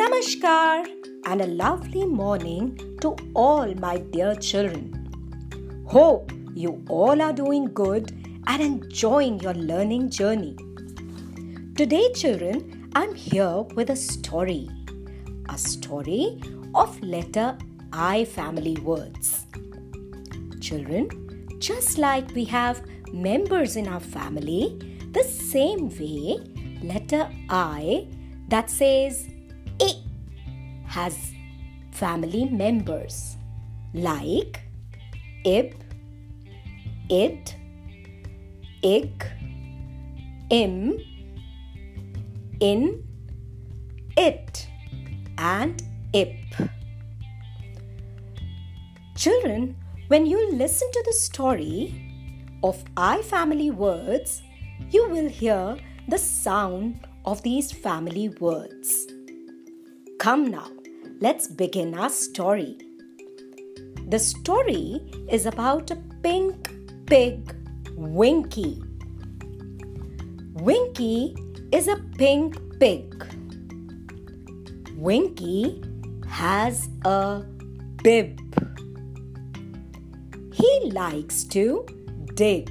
Namaskar and a lovely morning to all my dear children. Hope you all are doing good and enjoying your learning journey. Today, children, I'm here with a story. A story of letter I family words. Children, just like we have members in our family, the same way, letter I that says I has family members like ib, id, ig, im, in, it, and ip. Children, when you listen to the story of I family words, you will hear the sound of these family words. Come now, let's begin our story. The story is about a pink pig, Winky. Winky is a pink pig. Winky has a bib. He likes to dig.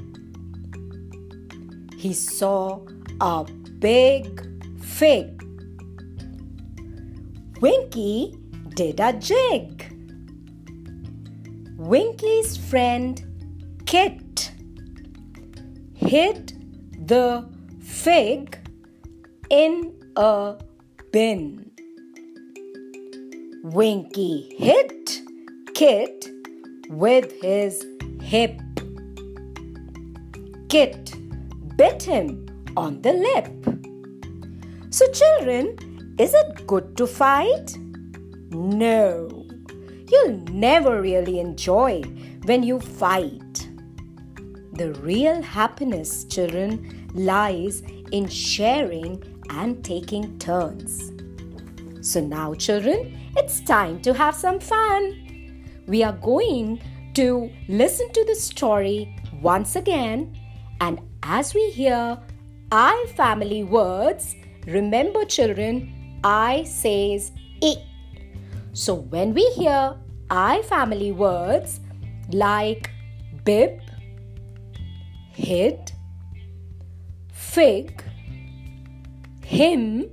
He saw a big fig. Winky did a jig. Winky's friend Kit hid the fig in a bin. Winky hit Kit with his hip. Kit bit him on the lip. So, children, is it good to fight? No. You'll never really enjoy when you fight. The real happiness, children, lies in sharing and taking turns. So now, children, it's time to have some fun. We are going to listen to the story once again, and as we hear I family words, remember, children, I says I. So when we hear I family words like bib, hid, fig, him,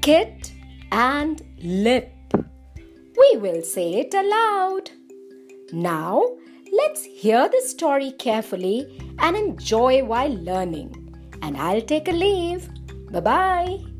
kit, and lip, we will say it aloud. Now, let's hear the story carefully and enjoy while learning. And I'll take a leave. Bye bye.